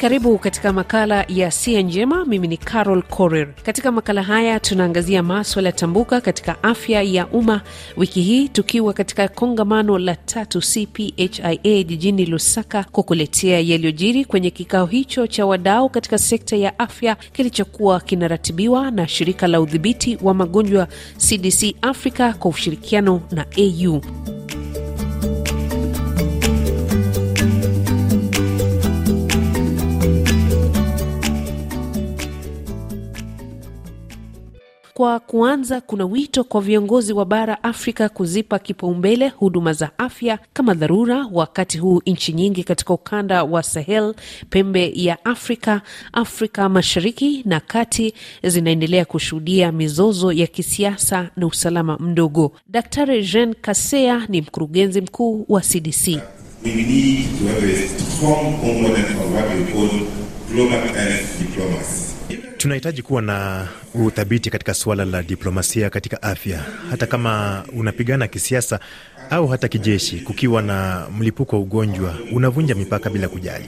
Karibu katika makala ya Sia Njema. Mimi ni Carol Korir. Katika makala haya tunaangazia maswala ya tambuka katika afya ya umma, wiki hii tukiwa katika kongamano la tatu CPHIA jijini Lusaka, kukuletea yaliyojiri kwenye kikao hicho cha wadau katika sekta ya afya kilichokuwa kinaratibiwa na shirika la udhibiti wa magonjwa CDC Africa kwa ushirikiano na AU. Kwa kuanza, kuna wito kwa viongozi wa bara Afrika kuzipa kipaumbele huduma za afya kama dharura, wakati huu nchi nyingi katika ukanda wa Sahel, pembe ya Afrika, Afrika Mashariki na Kati zinaendelea kushuhudia mizozo ya kisiasa na usalama mdogo. Daktari Jean Kasea ni mkurugenzi mkuu wa CDC. We Tunahitaji kuwa na uthabiti katika suala la diplomasia katika afya, hata kama unapigana kisiasa au hata kijeshi. Kukiwa na mlipuko wa ugonjwa, unavunja mipaka bila kujali.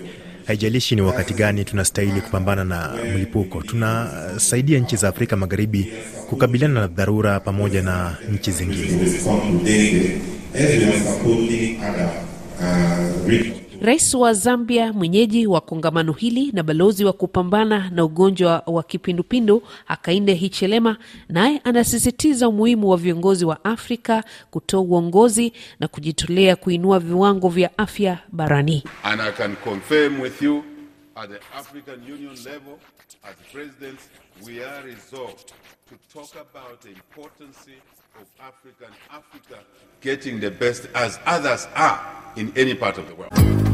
Haijalishi ni wakati gani tunastahili kupambana na mlipuko. Tunasaidia nchi za Afrika Magharibi kukabiliana na dharura pamoja na nchi zingine. Rais wa Zambia, mwenyeji wa kongamano hili na balozi wa kupambana na ugonjwa wa kipindupindu Hakainde Hichilema, naye anasisitiza umuhimu wa viongozi wa Afrika kutoa uongozi na kujitolea kuinua viwango vya afya barani. And I can confirm with you at the African Union level, as presidents, we are resolved to talk about the importance of African Africa getting the best as others are in any part of the world.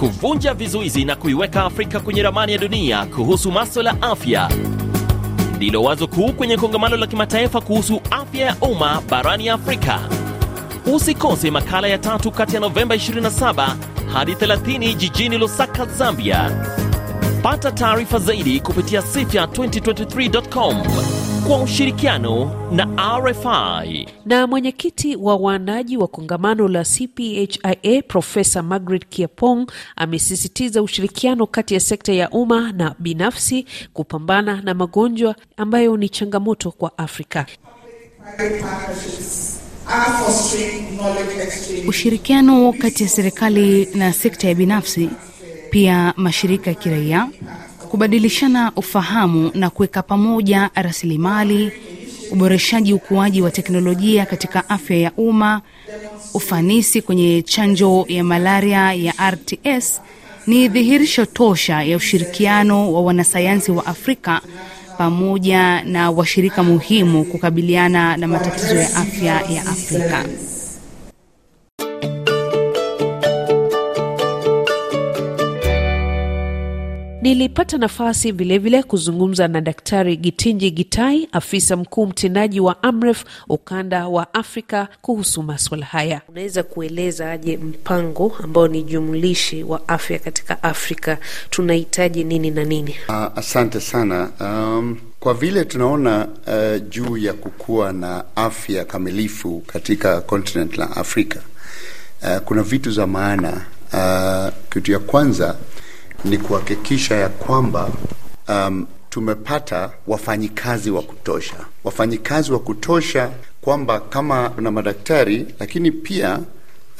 Kuvunja vizuizi na kuiweka Afrika kwenye ramani ya dunia kuhusu maswala ya afya ndilo wazo kuu kwenye kongamano la kimataifa kuhusu afya ya umma barani Afrika. Usikose makala ya tatu kati ya Novemba 27 hadi 30 jijini Lusaka, Zambia. Pata taarifa zaidi kupitia sifya2023.com kwa ushirikiano na RFI. Na mwenyekiti wa waandaji wa kongamano la CPHIA Profesa Margaret Kiapong amesisitiza ushirikiano kati ya sekta ya umma na binafsi kupambana na magonjwa ambayo ni changamoto kwa Afrika. Ushirikiano kati ya serikali na sekta ya binafsi, pia mashirika ya kiraia, kubadilishana ufahamu na kuweka pamoja rasilimali, uboreshaji ukuaji wa teknolojia katika afya ya umma, ufanisi kwenye chanjo ya malaria ya RTS ni dhihirisho tosha ya ushirikiano wa wanasayansi wa Afrika pamoja na washirika muhimu kukabiliana na matatizo ya afya ya Afrika. Nilipata nafasi vilevile kuzungumza na Daktari Gitinji Gitai, afisa mkuu mtendaji wa AMREF ukanda wa Afrika kuhusu maswala haya. Unaweza kueleza aje mpango ambao ni jumlishi wa afya katika Afrika, tunahitaji nini na nini? Uh, asante sana. Um, kwa vile tunaona uh, juu ya kukuwa na afya kamilifu katika continent la Afrika uh, kuna vitu za maana. Uh, kitu ya kwanza ni kuhakikisha ya kwamba um, tumepata wafanyikazi wa kutosha, wafanyikazi wa kutosha, kwamba kama kuna madaktari, lakini pia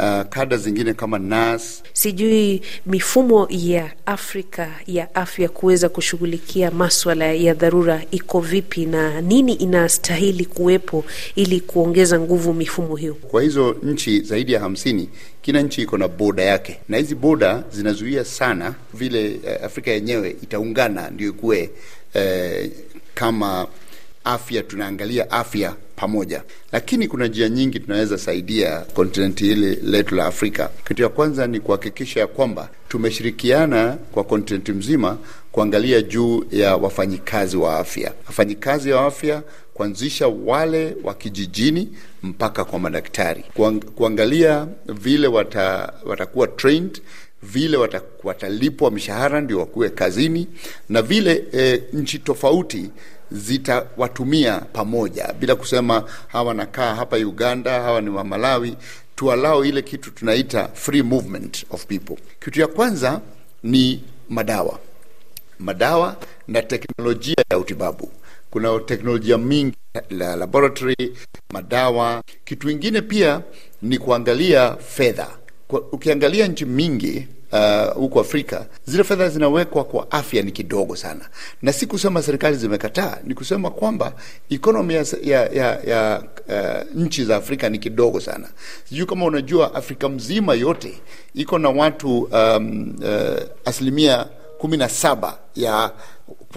uh, kada zingine kama nurse Sijui mifumo ya Afrika ya afya kuweza kushughulikia maswala ya dharura iko vipi na nini inastahili kuwepo ili kuongeza nguvu mifumo hiyo? kwa hizo nchi zaidi ya hamsini kila nchi iko na boda yake na hizi boda zinazuia sana vile eh, afrika yenyewe itaungana ndio ikuwe eh, kama afya tunaangalia afya pamoja. Lakini kuna njia nyingi tunaweza saidia kontinenti hili letu la afrika. Kitu ya kwanza ni kuhakikisha ya kwamba tumeshirikiana kwa kontinenti mzima kuangalia juu ya wafanyikazi wa afya. Wafanyikazi wa afya kuanzisha wale wa kijijini mpaka kwa madaktari. Kuangalia vile wata, watakuwa trained vile watalipwa mishahara ndio wakuwe kazini na vile e, nchi tofauti zitawatumia pamoja. Bila kusema hawa nakaa hapa uganda hawa ni wa malawi tualao ile kitu tunaita free movement of people. Kitu ya kwanza ni madawa. Madawa na teknolojia ya utibabu. Kuna teknolojia mingi la laboratory madawa. Kitu ingine pia ni kuangalia fedha. Ukiangalia nchi mingi uh, Afrika zile fedha zinawekwa kwa afya ni kidogo sana, na si kusema serikali zimekataa, ni kusema kwamba ikonomi ya, ya, ya, ya uh, nchi za Afrika ni kidogo sana. Sijui kama unajua Afrika mzima yote iko na watu um, uh, asilimia kumi na saba ya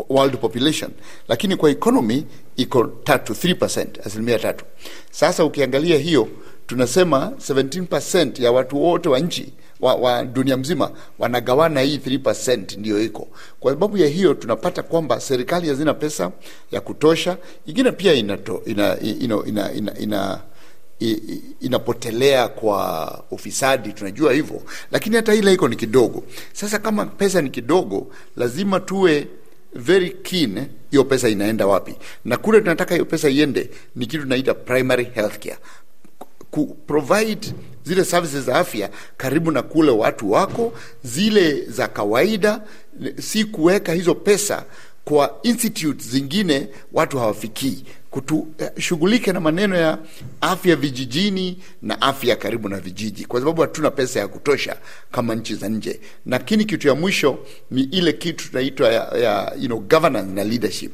world population, lakini kwa economy iko tatu 3%, asilimia tatu. Sasa ukiangalia hiyo tunasema 17% ya watu wote wa nchi wa, wa dunia mzima wanagawana hii 3% ndiyo iko. Kwa sababu ya hiyo tunapata kwamba serikali hazina pesa ya kutosha, ingine pia inato, ina, ina, ina, ina, ina inapotelea kwa ufisadi, tunajua hivyo, lakini hata ile iko ni kidogo. Sasa kama pesa ni kidogo, lazima tuwe very keen hiyo pesa inaenda wapi, na kule tunataka hiyo pesa iende ni kitu tunaita primary healthcare ku provide zile services za afya karibu na kule watu wako, zile za kawaida, si kuweka hizo pesa kwa institute zingine watu hawafikii. Kutu, eh, na maneno ya afya vijijini na afya karibu na vijiji, kwa sababu hatuna pesa ya kutosha kama nchi za nje. Lakini kitu ya mwisho ni ile kitu tunaitwa ya, ya you know, governance na leadership.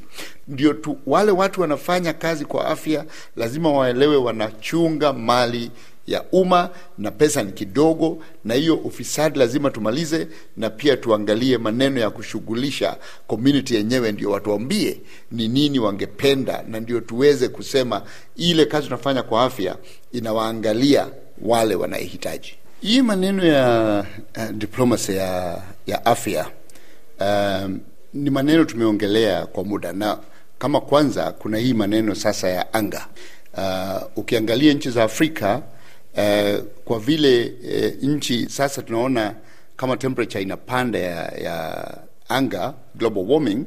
Ndio tu, wale watu wanafanya kazi kwa afya lazima waelewe wanachunga mali ya umma na pesa ni kidogo, na hiyo ufisadi lazima tumalize, na pia tuangalie maneno ya kushughulisha community yenyewe, ndio watuambie ni nini wangependa, na ndio tuweze kusema ile kazi tunafanya kwa afya inawaangalia wale wanayehitaji. Hii maneno ya uh, diplomasi ya, ya afya um, ni maneno tumeongelea kwa muda, na kama kwanza kuna hii maneno sasa ya anga. Uh, ukiangalia nchi za Afrika uh, kwa vile eh, nchi sasa tunaona kama temperature inapanda ya, ya anga global warming,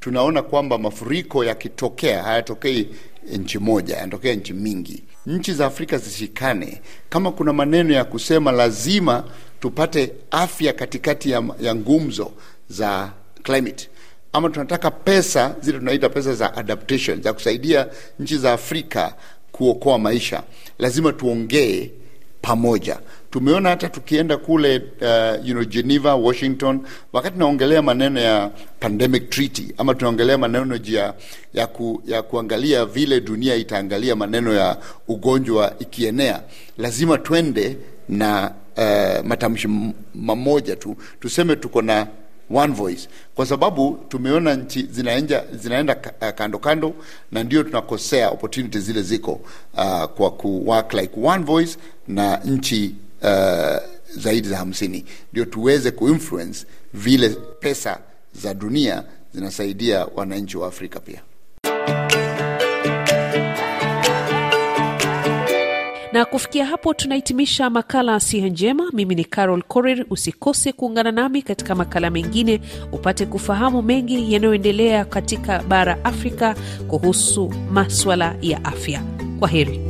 tunaona kwamba mafuriko yakitokea hayatokei nchi moja, yanatokea nchi mingi. Nchi za Afrika zishikane, kama kuna maneno ya kusema lazima tupate afya katikati ya, ya ngumzo za climate ama tunataka pesa zile tunaita pesa za adaptation za kusaidia nchi za Afrika kuokoa maisha, lazima tuongee pamoja. Tumeona hata tukienda kule uh, you know, Geneva, Washington, wakati tunaongelea maneno ya pandemic treaty ama tunaongelea maneno ya, ya, ku, ya kuangalia vile dunia itaangalia maneno ya ugonjwa ikienea, lazima twende na uh, matamshi mamoja tu, tuseme tuko na one voice, kwa sababu tumeona nchi zinaenda, zinaenda uh, kando kando, na ndio tunakosea opportunities zile ziko uh, kwa ku work like one voice na nchi uh, zaidi za hamsini, ndio tuweze kuinfluence vile pesa za dunia zinasaidia wananchi wa Afrika pia. Na kufikia hapo tunahitimisha makala siha njema. Mimi ni carol corer usikose kuungana nami katika makala mengine upate kufahamu mengi yanayoendelea katika bara afrika kuhusu maswala ya afya. Kwa heri